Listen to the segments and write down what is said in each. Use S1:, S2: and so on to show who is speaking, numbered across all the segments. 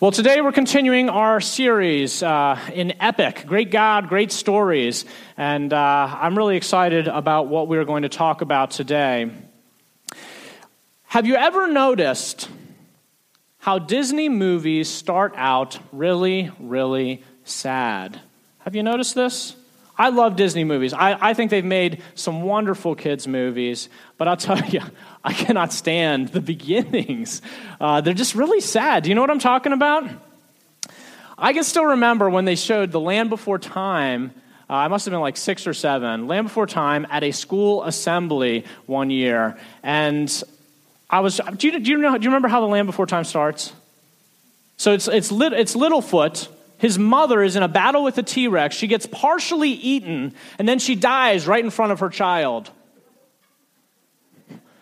S1: Well, today we're continuing our series uh, in Epic Great God, Great Stories. And uh, I'm really excited about what we're going to talk about today. Have you ever noticed how Disney movies start out really, really sad? Have you noticed this? I love Disney movies. I, I think they've made some wonderful kids' movies, but I'll tell you, I cannot stand the beginnings. Uh, they're just really sad. Do you know what I'm talking about? I can still remember when they showed The Land Before Time. Uh, I must have been like six or seven, Land Before Time at a school assembly one year. And I was, do you, do you, know, do you remember how The Land Before Time starts? So it's, it's, lit, it's Littlefoot his mother is in a battle with a T Rex. She gets partially eaten, and then she dies right in front of her child.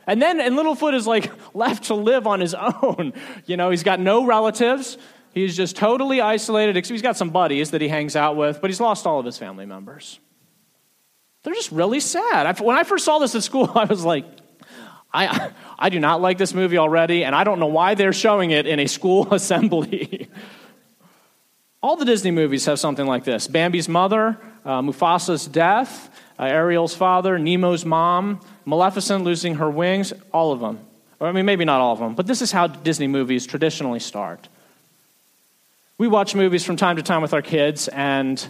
S1: And then, and Littlefoot is like left to live on his own. You know, he's got no relatives. He's just totally isolated. He's got some buddies that he hangs out with, but he's lost all of his family members. They're just really sad. When I first saw this at school, I was like, I, I do not like this movie already, and I don't know why they're showing it in a school assembly. All the Disney movies have something like this Bambi's mother, uh, Mufasa's death, uh, Ariel's father, Nemo's mom, Maleficent losing her wings, all of them. Or, I mean, maybe not all of them, but this is how Disney movies traditionally start. We watch movies from time to time with our kids, and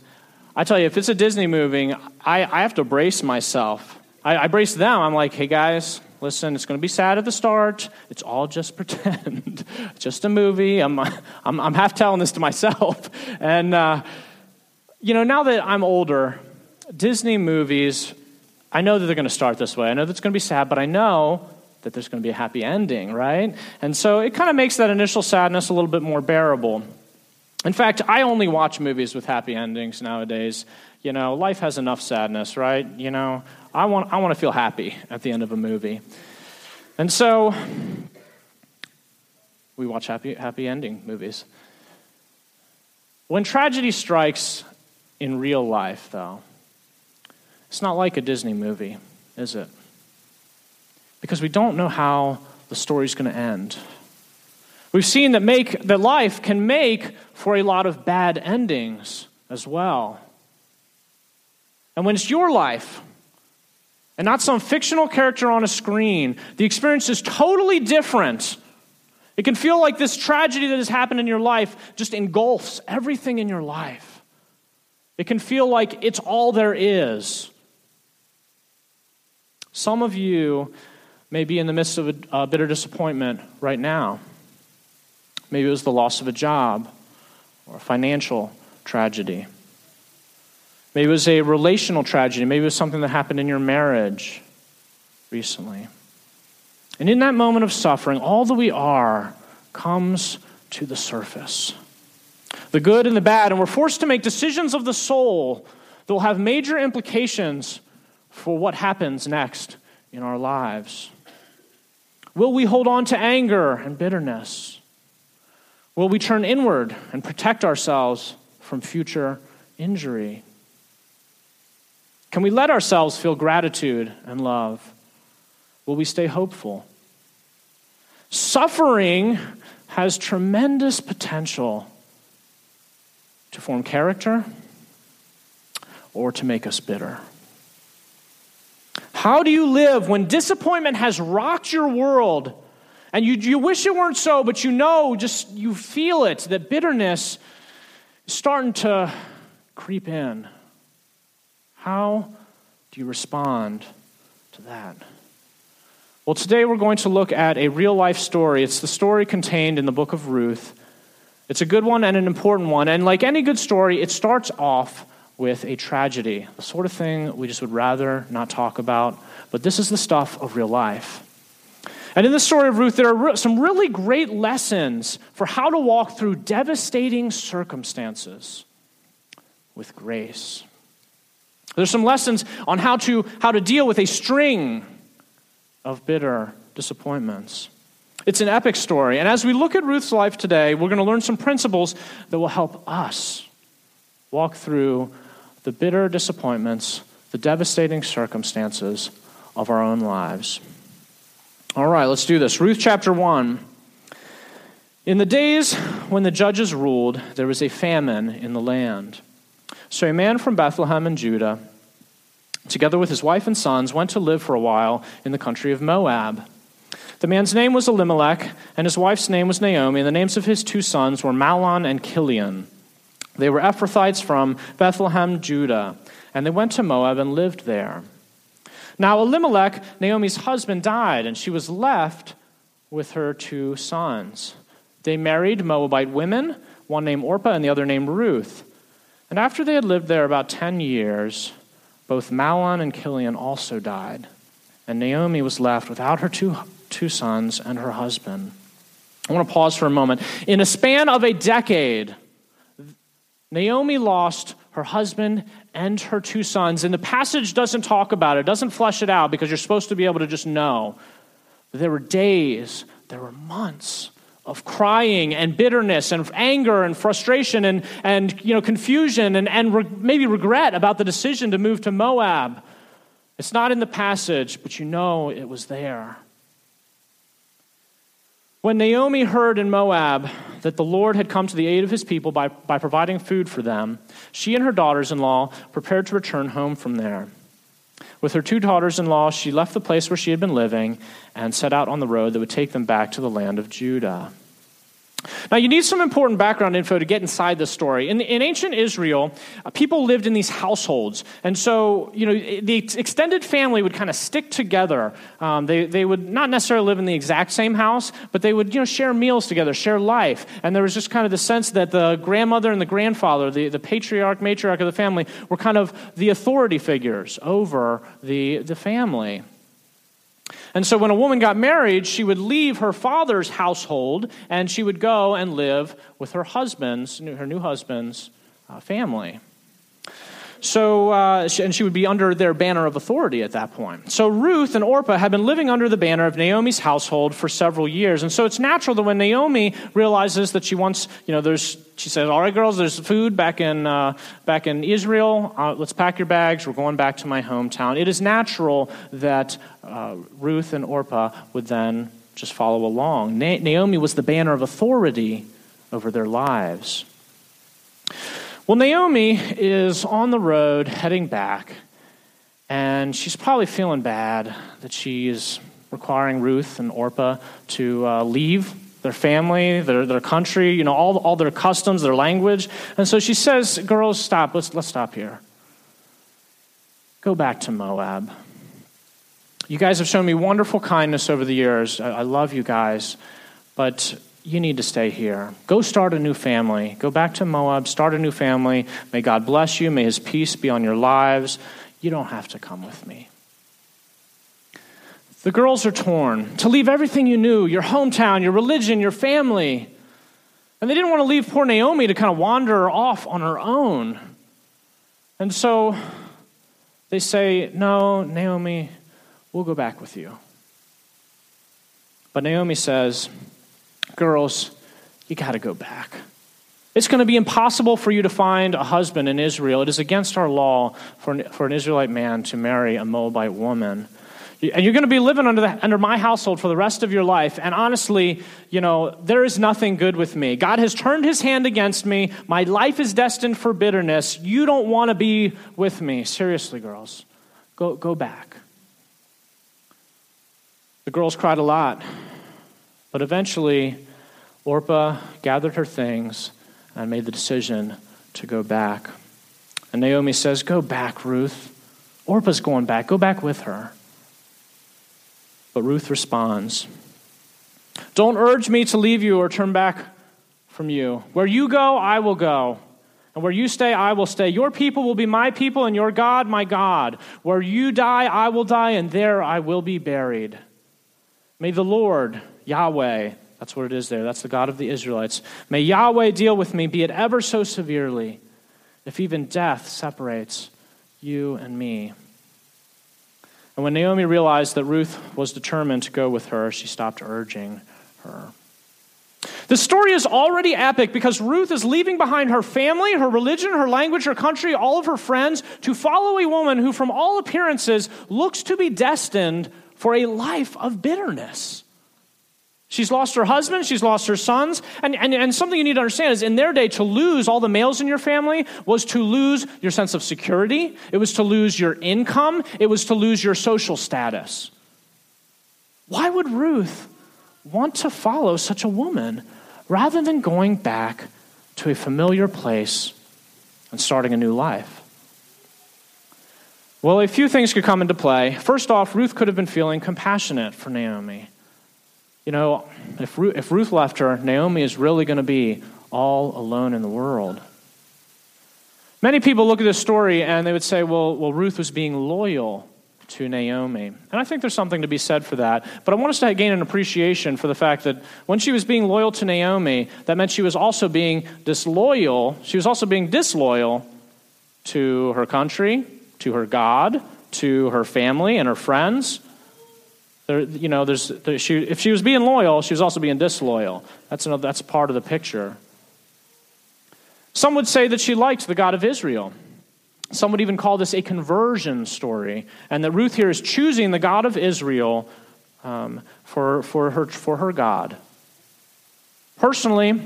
S1: I tell you, if it's a Disney movie, I, I have to brace myself. I, I brace them. I'm like, hey guys, listen, it's going to be sad at the start. It's all just pretend, just a movie. I'm, I'm, I'm, half telling this to myself. And, uh, you know, now that I'm older, Disney movies, I know that they're going to start this way. I know that it's going to be sad, but I know that there's going to be a happy ending, right? And so it kind of makes that initial sadness a little bit more bearable. In fact, I only watch movies with happy endings nowadays. You know, life has enough sadness, right? You know, I want, I want to feel happy at the end of a movie. And so we watch happy, happy ending movies. When tragedy strikes in real life, though, it's not like a Disney movie, is it? Because we don't know how the story's going to end. We've seen that, make, that life can make for a lot of bad endings as well. And when it's your life, and not some fictional character on a screen. The experience is totally different. It can feel like this tragedy that has happened in your life just engulfs everything in your life. It can feel like it's all there is. Some of you may be in the midst of a, a bitter disappointment right now. Maybe it was the loss of a job or a financial tragedy. Maybe it was a relational tragedy. Maybe it was something that happened in your marriage recently. And in that moment of suffering, all that we are comes to the surface the good and the bad. And we're forced to make decisions of the soul that will have major implications for what happens next in our lives. Will we hold on to anger and bitterness? Will we turn inward and protect ourselves from future injury? Can we let ourselves feel gratitude and love? Will we stay hopeful? Suffering has tremendous potential to form character or to make us bitter. How do you live when disappointment has rocked your world and you, you wish it weren't so, but you know, just you feel it, that bitterness is starting to creep in? How do you respond to that? Well, today we're going to look at a real life story. It's the story contained in the book of Ruth. It's a good one and an important one. And like any good story, it starts off with a tragedy, the sort of thing we just would rather not talk about. But this is the stuff of real life. And in the story of Ruth, there are some really great lessons for how to walk through devastating circumstances with grace. There's some lessons on how to, how to deal with a string of bitter disappointments. It's an epic story. And as we look at Ruth's life today, we're going to learn some principles that will help us walk through the bitter disappointments, the devastating circumstances of our own lives. All right, let's do this. Ruth chapter 1. In the days when the judges ruled, there was a famine in the land. So a man from Bethlehem in Judah, together with his wife and sons, went to live for a while in the country of Moab. The man's name was Elimelech, and his wife's name was Naomi, and the names of his two sons were Mahlon and Chilion. They were Ephrathites from Bethlehem, Judah, and they went to Moab and lived there. Now, Elimelech, Naomi's husband, died, and she was left with her two sons. They married Moabite women, one named Orpah and the other named Ruth. And after they had lived there about 10 years, both Mahlon and Chilion also died. And Naomi was left without her two, two sons and her husband. I want to pause for a moment. In a span of a decade, Naomi lost her husband and her two sons. And the passage doesn't talk about it, doesn't flesh it out because you're supposed to be able to just know. There were days, there were months of crying and bitterness and anger and frustration and, and you know, confusion and, and re- maybe regret about the decision to move to Moab. It's not in the passage, but you know it was there. When Naomi heard in Moab that the Lord had come to the aid of his people by, by providing food for them, she and her daughters in law prepared to return home from there. With her two daughters in law, she left the place where she had been living and set out on the road that would take them back to the land of Judah. Now, you need some important background info to get inside this story. In, in ancient Israel, uh, people lived in these households. And so, you know, the extended family would kind of stick together. Um, they, they would not necessarily live in the exact same house, but they would, you know, share meals together, share life. And there was just kind of the sense that the grandmother and the grandfather, the, the patriarch, matriarch of the family, were kind of the authority figures over the, the family. And so when a woman got married, she would leave her father's household and she would go and live with her husband's, her new husband's uh, family. So, uh, and she would be under their banner of authority at that point. So, Ruth and Orpah had been living under the banner of Naomi's household for several years. And so, it's natural that when Naomi realizes that she wants, you know, there's, she says, All right, girls, there's food back in, uh, back in Israel. Uh, let's pack your bags. We're going back to my hometown. It is natural that uh, Ruth and Orpah would then just follow along. Na- Naomi was the banner of authority over their lives. Well, Naomi is on the road heading back, and she's probably feeling bad that she's requiring Ruth and Orpah to uh, leave their family, their, their country, you know, all, all their customs, their language. And so she says, Girls, stop. Let's, let's stop here. Go back to Moab. You guys have shown me wonderful kindness over the years. I, I love you guys. But you need to stay here. Go start a new family. Go back to Moab, start a new family. May God bless you. May his peace be on your lives. You don't have to come with me. The girls are torn to leave everything you knew your hometown, your religion, your family. And they didn't want to leave poor Naomi to kind of wander off on her own. And so they say, No, Naomi, we'll go back with you. But Naomi says, girls, you got to go back. It's going to be impossible for you to find a husband in Israel. It is against our law for an, for an Israelite man to marry a Moabite woman. And you're going to be living under, the, under my household for the rest of your life. And honestly, you know, there is nothing good with me. God has turned his hand against me. My life is destined for bitterness. You don't want to be with me. Seriously, girls, go, go back. The girls cried a lot. But eventually, Orpah gathered her things and made the decision to go back. And Naomi says, Go back, Ruth. Orpah's going back. Go back with her. But Ruth responds, Don't urge me to leave you or turn back from you. Where you go, I will go. And where you stay, I will stay. Your people will be my people, and your God, my God. Where you die, I will die, and there I will be buried. May the Lord Yahweh, that's what it is there. That's the God of the Israelites. May Yahweh deal with me, be it ever so severely, if even death separates you and me. And when Naomi realized that Ruth was determined to go with her, she stopped urging her. The story is already epic because Ruth is leaving behind her family, her religion, her language, her country, all of her friends to follow a woman who, from all appearances, looks to be destined for a life of bitterness. She's lost her husband, she's lost her sons. And, and, and something you need to understand is in their day, to lose all the males in your family was to lose your sense of security, it was to lose your income, it was to lose your social status. Why would Ruth want to follow such a woman rather than going back to a familiar place and starting a new life? Well, a few things could come into play. First off, Ruth could have been feeling compassionate for Naomi. You know, if Ruth, if Ruth left her, Naomi is really going to be all alone in the world. Many people look at this story and they would say, well, well, Ruth was being loyal to Naomi. And I think there's something to be said for that. But I want us to gain an appreciation for the fact that when she was being loyal to Naomi, that meant she was also being disloyal. She was also being disloyal to her country, to her God, to her family and her friends. There, you know, there's, there, she, if she was being loyal, she was also being disloyal. That's, another, that's part of the picture. Some would say that she liked the God of Israel. Some would even call this a conversion story, and that Ruth here is choosing the God of Israel um, for, for, her, for her God. Personally,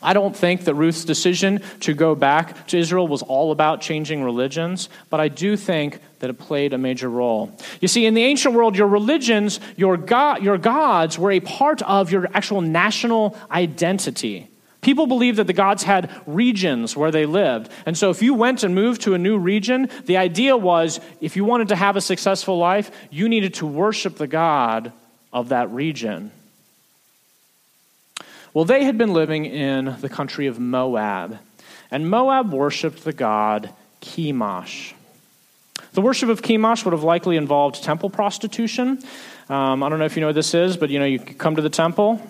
S1: I don't think that Ruth's decision to go back to Israel was all about changing religions, but I do think that it played a major role. You see, in the ancient world, your religions, your, your gods, were a part of your actual national identity. People believed that the gods had regions where they lived. And so if you went and moved to a new region, the idea was if you wanted to have a successful life, you needed to worship the God of that region. Well, they had been living in the country of Moab, and Moab worshiped the god Chemosh. The worship of Chemosh would have likely involved temple prostitution. Um, I don't know if you know what this is, but you know, you come to the temple,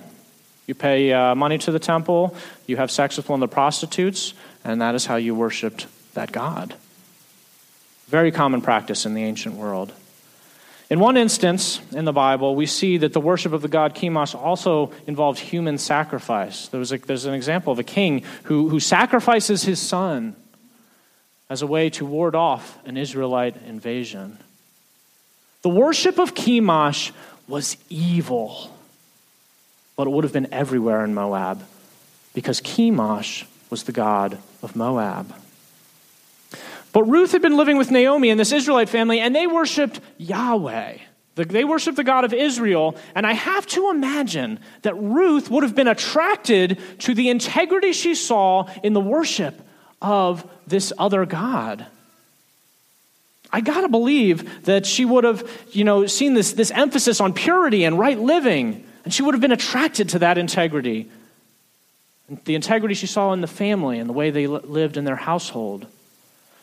S1: you pay uh, money to the temple, you have sex with one of the prostitutes, and that is how you worshiped that god. Very common practice in the ancient world. In one instance in the Bible, we see that the worship of the god Chemosh also involved human sacrifice. There was a, there's an example of a king who, who sacrifices his son as a way to ward off an Israelite invasion. The worship of Chemosh was evil, but it would have been everywhere in Moab because Chemosh was the god of Moab. But Ruth had been living with Naomi and this Israelite family, and they worshiped Yahweh. They worshiped the God of Israel, and I have to imagine that Ruth would have been attracted to the integrity she saw in the worship of this other God. I gotta believe that she would have, you know, seen this, this emphasis on purity and right living, and she would have been attracted to that integrity. The integrity she saw in the family and the way they lived in their household.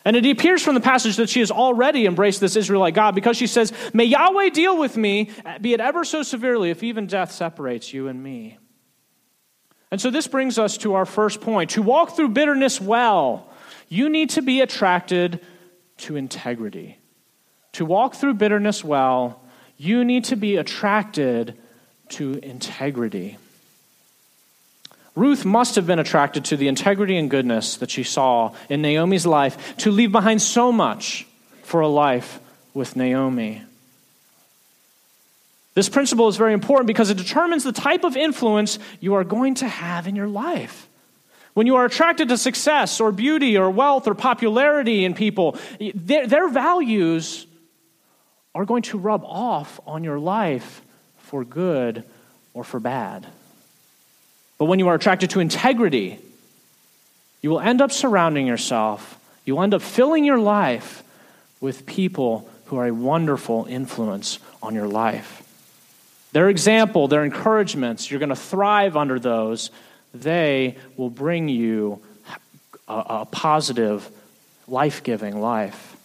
S1: And it appears from the passage that she has already embraced this Israelite God because she says, May Yahweh deal with me, be it ever so severely, if even death separates you and me. And so this brings us to our first point. To walk through bitterness well, you need to be attracted to integrity. To walk through bitterness well, you need to be attracted to integrity. Ruth must have been attracted to the integrity and goodness that she saw in Naomi's life to leave behind so much for a life with Naomi. This principle is very important because it determines the type of influence you are going to have in your life. When you are attracted to success or beauty or wealth or popularity in people, their, their values are going to rub off on your life for good or for bad. But when you are attracted to integrity, you will end up surrounding yourself, you will end up filling your life with people who are a wonderful influence on your life. Their example, their encouragements, you're going to thrive under those. They will bring you a, a positive, life giving life.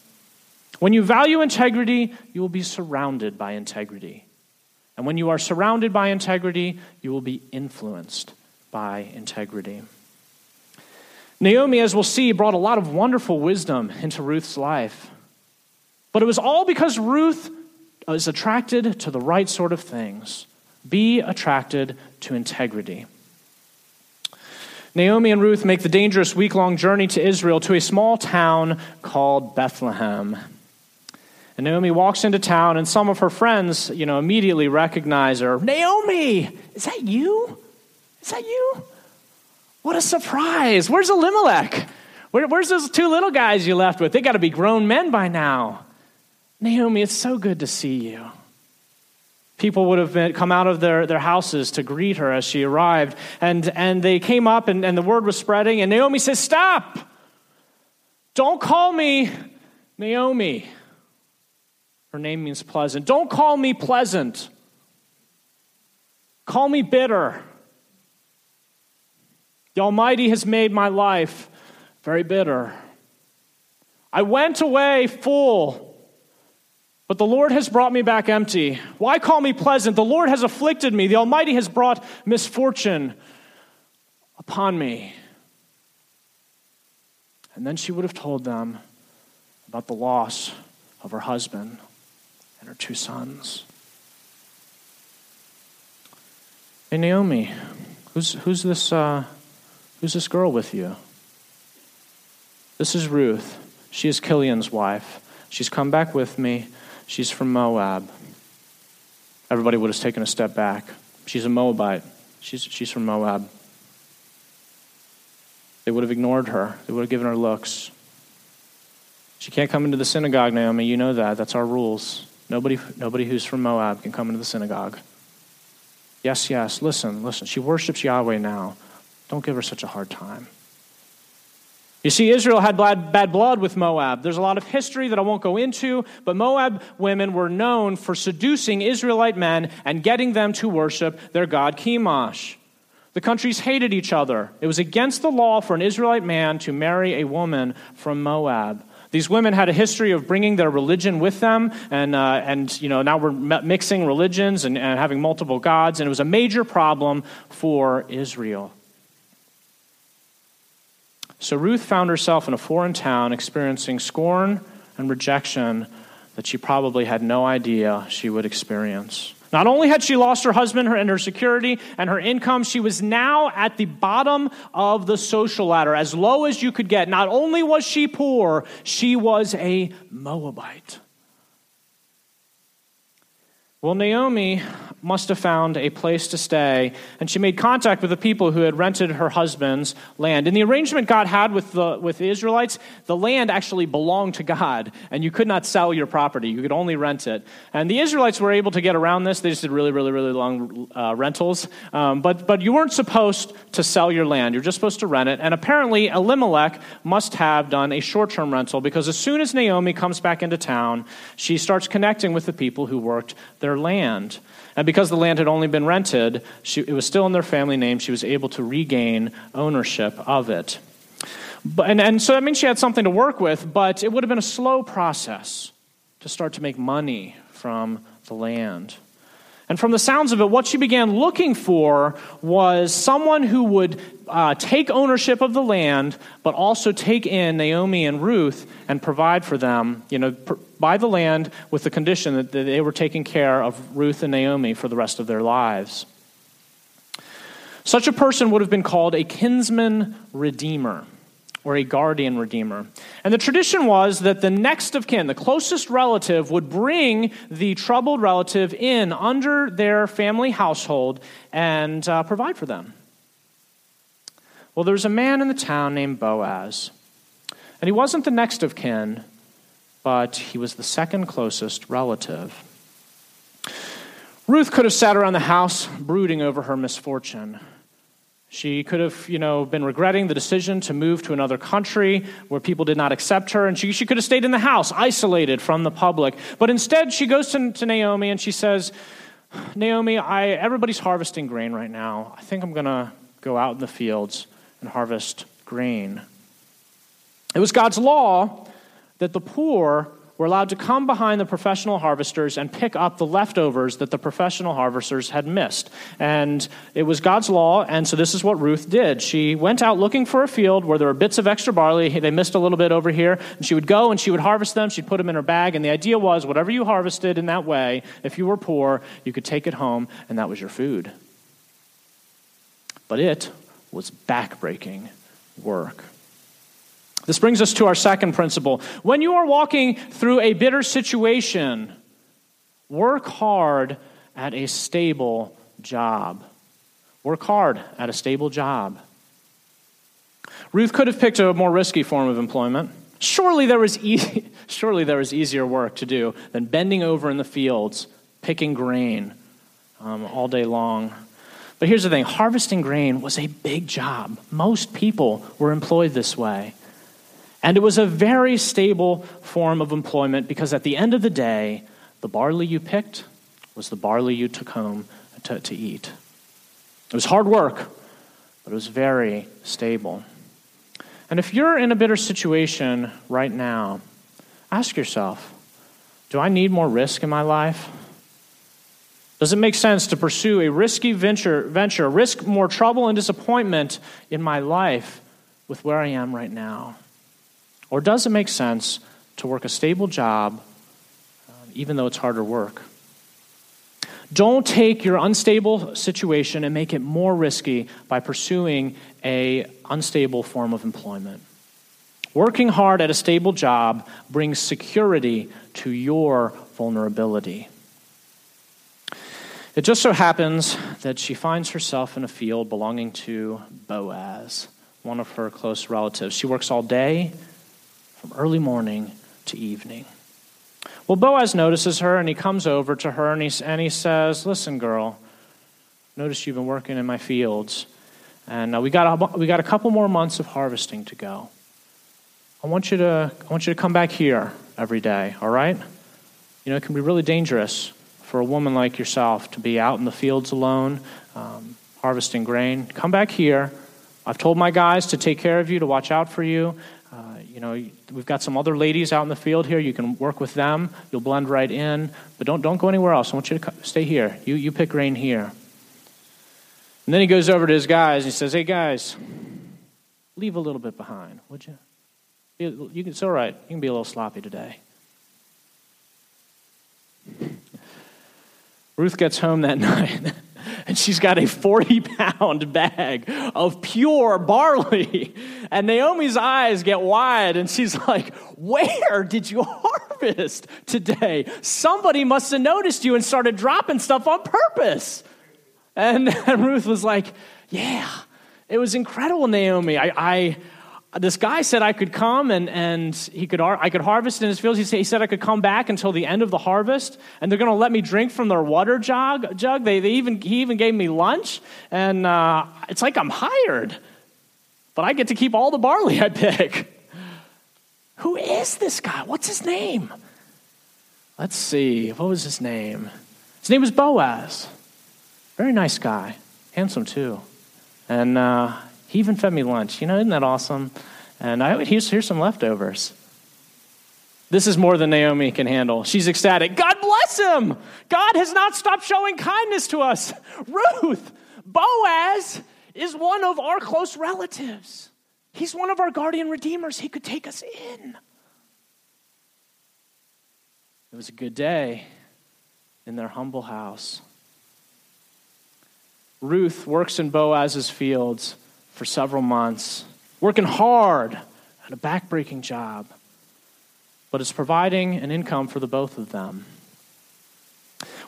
S1: When you value integrity, you will be surrounded by integrity. And when you are surrounded by integrity, you will be influenced by integrity. Naomi, as we'll see, brought a lot of wonderful wisdom into Ruth's life. But it was all because Ruth is attracted to the right sort of things. Be attracted to integrity. Naomi and Ruth make the dangerous week long journey to Israel to a small town called Bethlehem. And Naomi walks into town, and some of her friends, you know, immediately recognize her. Naomi, is that you? Is that you? What a surprise. Where's Elimelech? Where, where's those two little guys you left with? They got to be grown men by now. Naomi, it's so good to see you. People would have been, come out of their, their houses to greet her as she arrived. And, and they came up, and, and the word was spreading. And Naomi says, Stop! Don't call me Naomi. Her name means pleasant. Don't call me pleasant. Call me bitter. The Almighty has made my life very bitter. I went away full, but the Lord has brought me back empty. Why call me pleasant? The Lord has afflicted me. The Almighty has brought misfortune upon me. And then she would have told them about the loss of her husband and her two sons. Hey, Naomi, who's, who's, this, uh, who's this girl with you? This is Ruth. She is Chilion's wife. She's come back with me. She's from Moab. Everybody would have taken a step back. She's a Moabite. She's, she's from Moab. They would have ignored her, they would have given her looks. She can't come into the synagogue, Naomi. You know that. That's our rules. Nobody, nobody who's from Moab can come into the synagogue. Yes, yes. Listen, listen. She worships Yahweh now. Don't give her such a hard time. You see, Israel had bad blood with Moab. There's a lot of history that I won't go into, but Moab women were known for seducing Israelite men and getting them to worship their god Chemosh. The countries hated each other. It was against the law for an Israelite man to marry a woman from Moab. These women had a history of bringing their religion with them, and, uh, and you know, now we're mixing religions and, and having multiple gods, and it was a major problem for Israel. So Ruth found herself in a foreign town experiencing scorn and rejection that she probably had no idea she would experience. Not only had she lost her husband and her security and her income, she was now at the bottom of the social ladder, as low as you could get. Not only was she poor, she was a Moabite. Well, Naomi must have found a place to stay, and she made contact with the people who had rented her husband's land. In the arrangement God had with the, with the Israelites, the land actually belonged to God, and you could not sell your property. You could only rent it. And the Israelites were able to get around this. They just did really, really, really long uh, rentals. Um, but, but you weren't supposed to sell your land, you're just supposed to rent it. And apparently, Elimelech must have done a short term rental because as soon as Naomi comes back into town, she starts connecting with the people who worked their their land. And because the land had only been rented, she, it was still in their family name. She was able to regain ownership of it. But, and, and so that means she had something to work with, but it would have been a slow process to start to make money from the land. And from the sounds of it, what she began looking for was someone who would uh, take ownership of the land, but also take in Naomi and Ruth and provide for them, you know, pr- buy the land with the condition that, that they were taking care of Ruth and Naomi for the rest of their lives. Such a person would have been called a kinsman redeemer or a guardian redeemer. And the tradition was that the next of kin, the closest relative, would bring the troubled relative in under their family household and uh, provide for them. Well, there was a man in the town named Boaz. And he wasn't the next of kin, but he was the second closest relative. Ruth could have sat around the house brooding over her misfortune. She could have, you know, been regretting the decision to move to another country where people did not accept her, and she, she could have stayed in the house, isolated from the public. But instead, she goes to, to Naomi and she says, Naomi, I, everybody's harvesting grain right now. I think I'm going to go out in the fields and harvest grain. It was God's law that the poor were allowed to come behind the professional harvesters and pick up the leftovers that the professional harvesters had missed. And it was God's law, and so this is what Ruth did. She went out looking for a field where there were bits of extra barley. They missed a little bit over here, and she would go and she would harvest them. She'd put them in her bag, and the idea was whatever you harvested in that way, if you were poor, you could take it home, and that was your food. But it was backbreaking work. This brings us to our second principle. When you are walking through a bitter situation, work hard at a stable job. Work hard at a stable job. Ruth could have picked a more risky form of employment. Surely there was, e- surely there was easier work to do than bending over in the fields, picking grain um, all day long. But here's the thing harvesting grain was a big job. Most people were employed this way. And it was a very stable form of employment because at the end of the day, the barley you picked was the barley you took home to, to eat. It was hard work, but it was very stable. And if you're in a bitter situation right now, ask yourself do I need more risk in my life? Does it make sense to pursue a risky venture, venture, risk more trouble and disappointment in my life with where I am right now? Or does it make sense to work a stable job, uh, even though it's harder work? Don't take your unstable situation and make it more risky by pursuing a unstable form of employment. Working hard at a stable job brings security to your vulnerability. It just so happens that she finds herself in a field belonging to Boaz, one of her close relatives. She works all day, from early morning to evening. Well, Boaz notices her and he comes over to her and he, and he says, Listen, girl, notice you've been working in my fields, and we, got a, we got a couple more months of harvesting to go. I want, you to, I want you to come back here every day, all right? You know, it can be really dangerous for a woman like yourself to be out in the fields alone, um, harvesting grain. Come back here. I've told my guys to take care of you, to watch out for you. You know, we've got some other ladies out in the field here. You can work with them. You'll blend right in. But don't, don't go anywhere else. I want you to stay here. You, you pick grain here. And then he goes over to his guys and he says, Hey, guys, leave a little bit behind, would you? you can, it's all right. You can be a little sloppy today. Ruth gets home that night and she's got a 40 pound bag of pure barley. And Naomi's eyes get wide, and she's like, Where did you harvest today? Somebody must have noticed you and started dropping stuff on purpose. And, and Ruth was like, Yeah, it was incredible, Naomi. I, I, this guy said I could come and, and he could, I could harvest in his fields. He said, he said I could come back until the end of the harvest, and they're going to let me drink from their water jug. jug. They, they even, he even gave me lunch, and uh, it's like I'm hired. But I get to keep all the barley I pick. Who is this guy? What's his name? Let's see. What was his name? His name was Boaz. Very nice guy. Handsome, too. And uh, he even fed me lunch. You know, isn't that awesome? And I, here's, here's some leftovers. This is more than Naomi can handle. She's ecstatic. God bless him. God has not stopped showing kindness to us. Ruth, Boaz is one of our close relatives. He's one of our guardian redeemers. He could take us in. It was a good day in their humble house. Ruth works in Boaz's fields for several months, working hard at a backbreaking job, but it's providing an income for the both of them.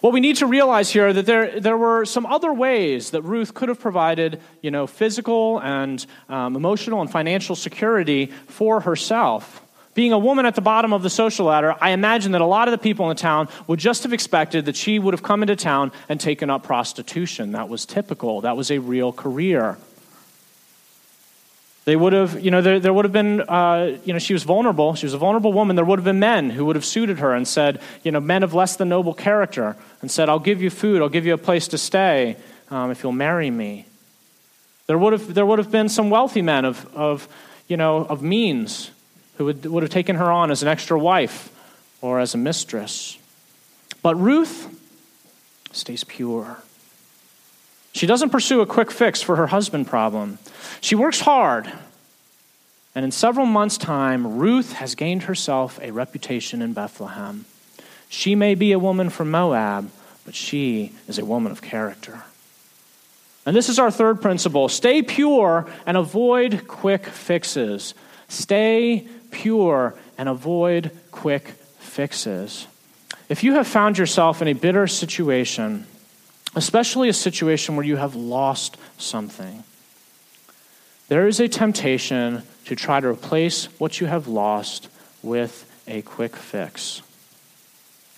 S1: What we need to realize here that there, there were some other ways that Ruth could have provided, you know, physical and um, emotional and financial security for herself. Being a woman at the bottom of the social ladder, I imagine that a lot of the people in the town would just have expected that she would have come into town and taken up prostitution. That was typical. That was a real career. They would have, you know, there, there would have been, uh, you know, she was vulnerable. She was a vulnerable woman. There would have been men who would have suited her and said, you know, men of less than noble character, and said, I'll give you food, I'll give you a place to stay um, if you'll marry me. There would have, there would have been some wealthy men of, of, you know, of means who would, would have taken her on as an extra wife or as a mistress. But Ruth stays pure. She doesn't pursue a quick fix for her husband problem. She works hard. And in several months' time, Ruth has gained herself a reputation in Bethlehem. She may be a woman from Moab, but she is a woman of character. And this is our third principle stay pure and avoid quick fixes. Stay pure and avoid quick fixes. If you have found yourself in a bitter situation, especially a situation where you have lost something, there is a temptation to try to replace what you have lost with a quick fix.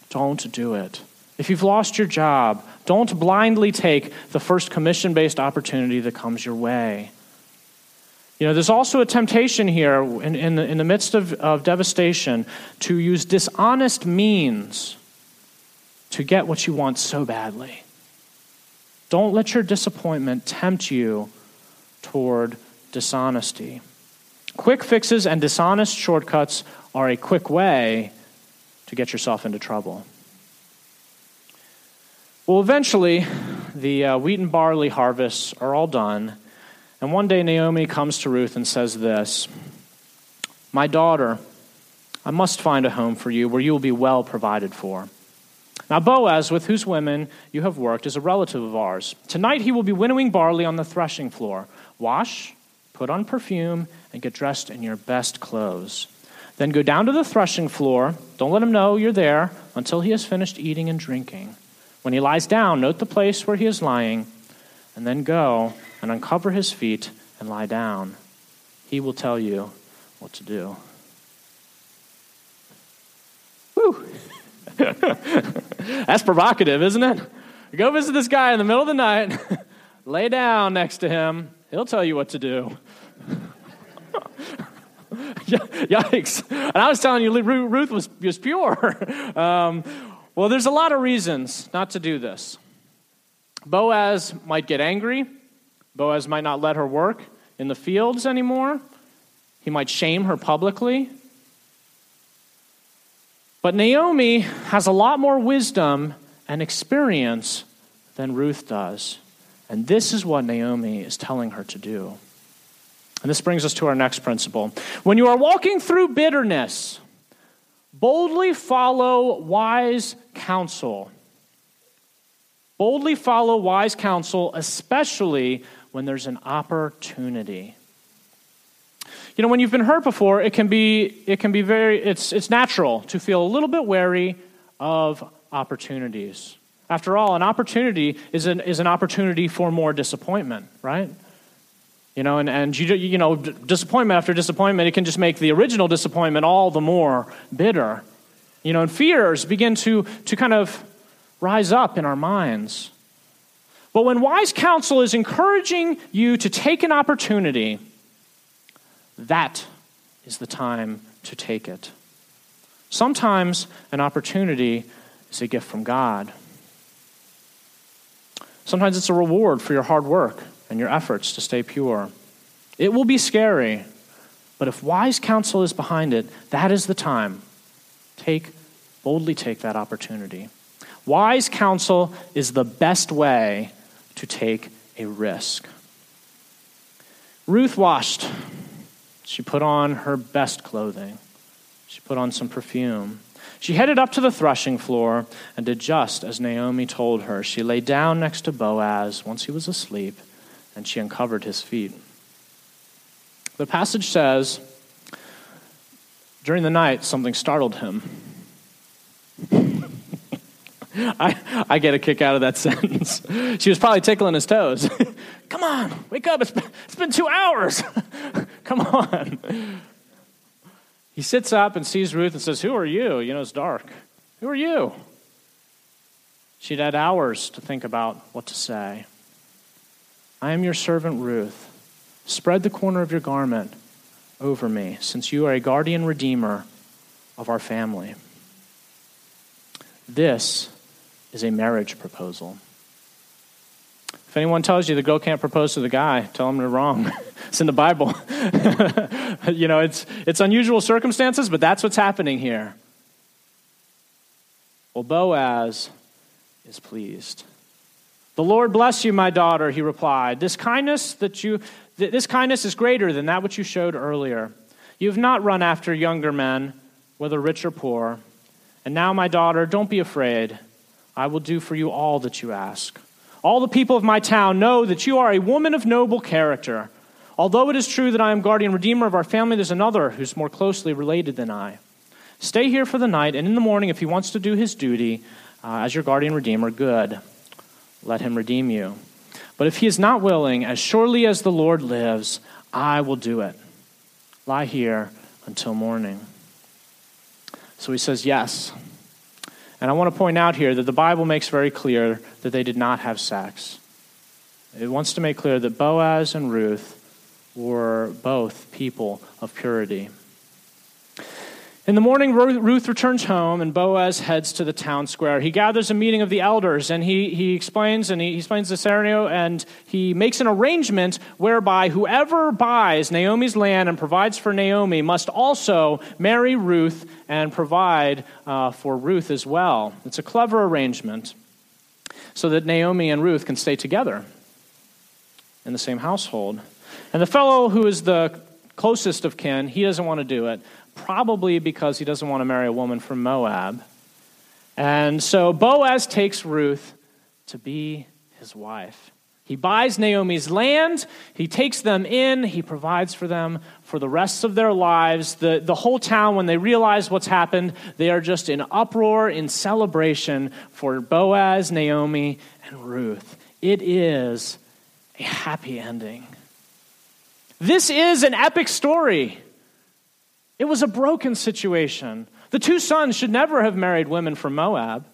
S1: Don't do it. If you've lost your job, don't blindly take the first commission based opportunity that comes your way. You know, there's also a temptation here in, in, the, in the midst of, of devastation to use dishonest means to get what you want so badly. Don't let your disappointment tempt you toward dishonesty. Quick fixes and dishonest shortcuts are a quick way to get yourself into trouble. Well, eventually, the uh, wheat and barley harvests are all done, and one day Naomi comes to Ruth and says this My daughter, I must find a home for you where you will be well provided for. Now, Boaz, with whose women you have worked, is a relative of ours. Tonight he will be winnowing barley on the threshing floor. Wash, put on perfume, and get dressed in your best clothes. Then go down to the threshing floor. Don't let him know you're there until he has finished eating and drinking. When he lies down, note the place where he is lying, and then go and uncover his feet and lie down. He will tell you what to do. That's provocative, isn't it? Go visit this guy in the middle of the night, lay down next to him, he'll tell you what to do. Yikes. And I was telling you, Ruth was, was pure. Um, well, there's a lot of reasons not to do this. Boaz might get angry. Boaz might not let her work in the fields anymore. He might shame her publicly. But Naomi has a lot more wisdom and experience than Ruth does. And this is what Naomi is telling her to do. And this brings us to our next principle. When you are walking through bitterness, boldly follow wise counsel. Boldly follow wise counsel, especially when there's an opportunity. You know, when you've been hurt before, it can be, it can be very, it's, it's natural to feel a little bit wary of opportunities. After all, an opportunity is an, is an opportunity for more disappointment, right? You know, and, and you, you know, disappointment after disappointment, it can just make the original disappointment all the more bitter. You know, and fears begin to, to kind of rise up in our minds. But when wise counsel is encouraging you to take an opportunity, that is the time to take it. Sometimes an opportunity is a gift from God. Sometimes it's a reward for your hard work and your efforts to stay pure. It will be scary, but if wise counsel is behind it, that is the time. Take boldly take that opportunity. Wise counsel is the best way to take a risk. Ruth washed. She put on her best clothing. She put on some perfume. She headed up to the threshing floor and did just as Naomi told her. She lay down next to Boaz once he was asleep, and she uncovered his feet. The passage says, During the night, something startled him. I, I get a kick out of that sentence. She was probably tickling his toes. Come on, wake up. It's been, it's been two hours. Come on. He sits up and sees Ruth and says, Who are you? You know, it's dark. Who are you? She'd had hours to think about what to say. I am your servant Ruth. Spread the corner of your garment over me, since you are a guardian redeemer of our family. This is a marriage proposal. If anyone tells you the girl can't propose to the guy, tell them they're wrong. it's in the Bible. you know, it's, it's unusual circumstances, but that's what's happening here. Well, Boaz is pleased. The Lord bless you, my daughter, he replied. This kindness that you this kindness is greater than that which you showed earlier. You have not run after younger men, whether rich or poor. And now, my daughter, don't be afraid. I will do for you all that you ask. All the people of my town know that you are a woman of noble character. Although it is true that I am guardian redeemer of our family, there's another who's more closely related than I. Stay here for the night, and in the morning, if he wants to do his duty uh, as your guardian redeemer, good. Let him redeem you. But if he is not willing, as surely as the Lord lives, I will do it. Lie here until morning. So he says, Yes. And I want to point out here that the Bible makes very clear that they did not have sex. It wants to make clear that Boaz and Ruth were both people of purity. In the morning, Ruth returns home, and Boaz heads to the town square. He gathers a meeting of the elders, and he, he explains and he, he explains the scenario, and he makes an arrangement whereby whoever buys Naomi's land and provides for Naomi must also marry Ruth and provide uh, for Ruth as well. It's a clever arrangement so that Naomi and Ruth can stay together in the same household. And the fellow who is the closest of kin, he doesn't want to do it probably because he doesn't want to marry a woman from Moab. And so Boaz takes Ruth to be his wife. He buys Naomi's land, he takes them in, he provides for them for the rest of their lives. The, the whole town, when they realize what's happened, they are just in uproar, in celebration for Boaz, Naomi, and Ruth. It is a happy ending. This is an epic story. It was a broken situation. The two sons should never have married women from Moab.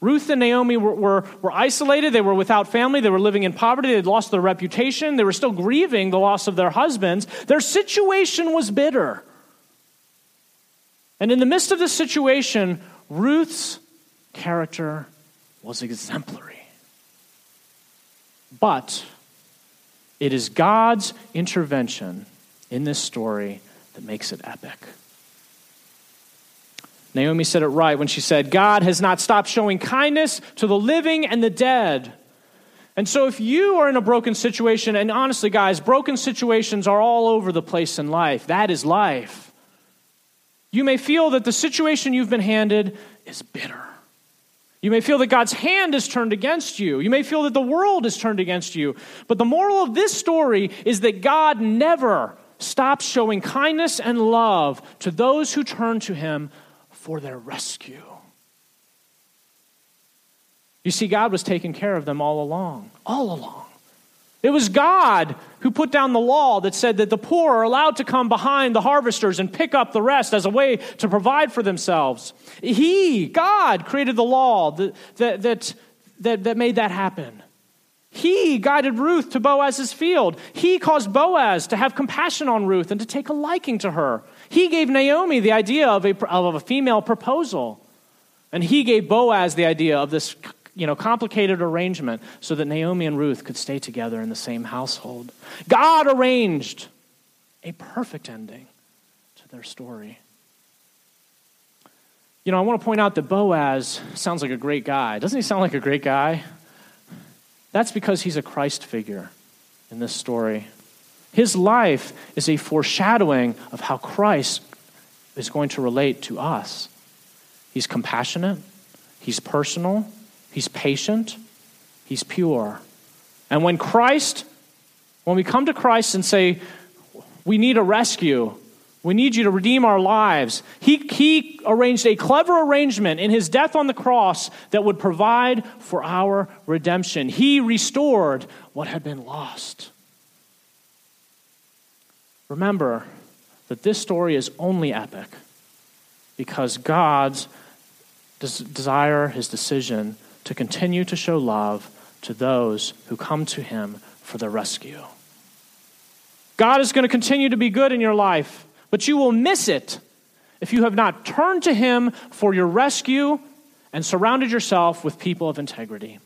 S1: Ruth and Naomi were, were, were, isolated. They were without family. They were living in poverty. They'd lost their reputation. They were still grieving the loss of their husbands. Their situation was bitter. And in the midst of this situation, Ruth's character was exemplary. But it is God's intervention in this story that makes it epic. Naomi said it right when she said, God has not stopped showing kindness to the living and the dead. And so, if you are in a broken situation, and honestly, guys, broken situations are all over the place in life. That is life. You may feel that the situation you've been handed is bitter. You may feel that God's hand is turned against you. You may feel that the world is turned against you. But the moral of this story is that God never stops showing kindness and love to those who turn to him for their rescue. You see, God was taking care of them all along, all along. It was God who put down the law that said that the poor are allowed to come behind the harvesters and pick up the rest as a way to provide for themselves. He, God, created the law that, that, that, that made that happen. He guided Ruth to Boaz's field. He caused Boaz to have compassion on Ruth and to take a liking to her. He gave Naomi the idea of a, of a female proposal. And he gave Boaz the idea of this you know, complicated arrangement so that Naomi and Ruth could stay together in the same household. God arranged a perfect ending to their story. You know, I want to point out that Boaz sounds like a great guy. Doesn't he sound like a great guy? That's because he's a Christ figure in this story. His life is a foreshadowing of how Christ is going to relate to us. He's compassionate, he's personal, he's patient, he's pure. And when Christ, when we come to Christ and say, we need a rescue, we need you to redeem our lives. He, he arranged a clever arrangement in his death on the cross that would provide for our redemption. He restored what had been lost. Remember that this story is only epic because God's desire, his decision to continue to show love to those who come to him for the rescue. God is going to continue to be good in your life. But you will miss it if you have not turned to Him for your rescue and surrounded yourself with people of integrity.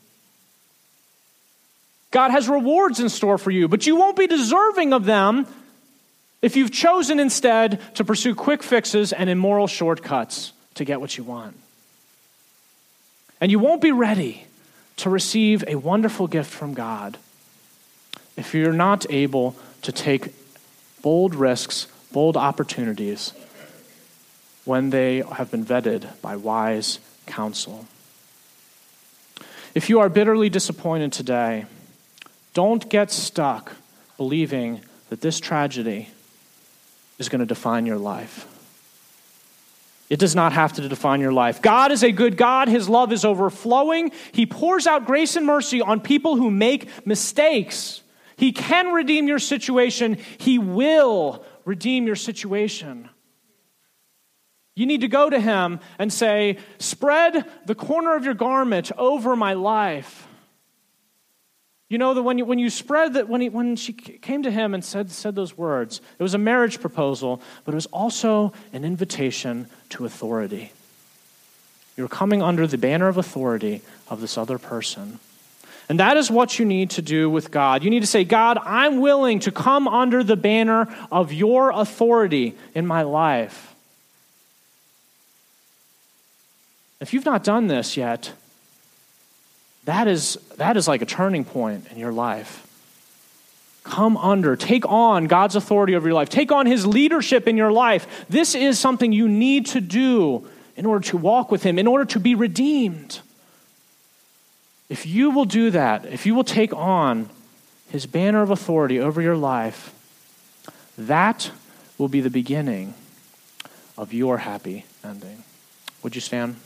S1: God has rewards in store for you, but you won't be deserving of them if you've chosen instead to pursue quick fixes and immoral shortcuts to get what you want. And you won't be ready to receive a wonderful gift from God if you're not able to take bold risks bold opportunities when they have been vetted by wise counsel. If you are bitterly disappointed today, don't get stuck believing that this tragedy is going to define your life. It does not have to define your life. God is a good God. His love is overflowing. He pours out grace and mercy on people who make mistakes. He can redeem your situation. He will redeem your situation. You need to go to Him and say, Spread the corner of your garment over my life. You know that when you, when you spread that, when, he, when she came to him and said, said those words, it was a marriage proposal, but it was also an invitation to authority. You're coming under the banner of authority of this other person. And that is what you need to do with God. You need to say, God, I'm willing to come under the banner of your authority in my life. If you've not done this yet, that is, that is like a turning point in your life. Come under, take on God's authority over your life, take on His leadership in your life. This is something you need to do in order to walk with Him, in order to be redeemed. If you will do that, if you will take on His banner of authority over your life, that will be the beginning of your happy ending. Would you stand?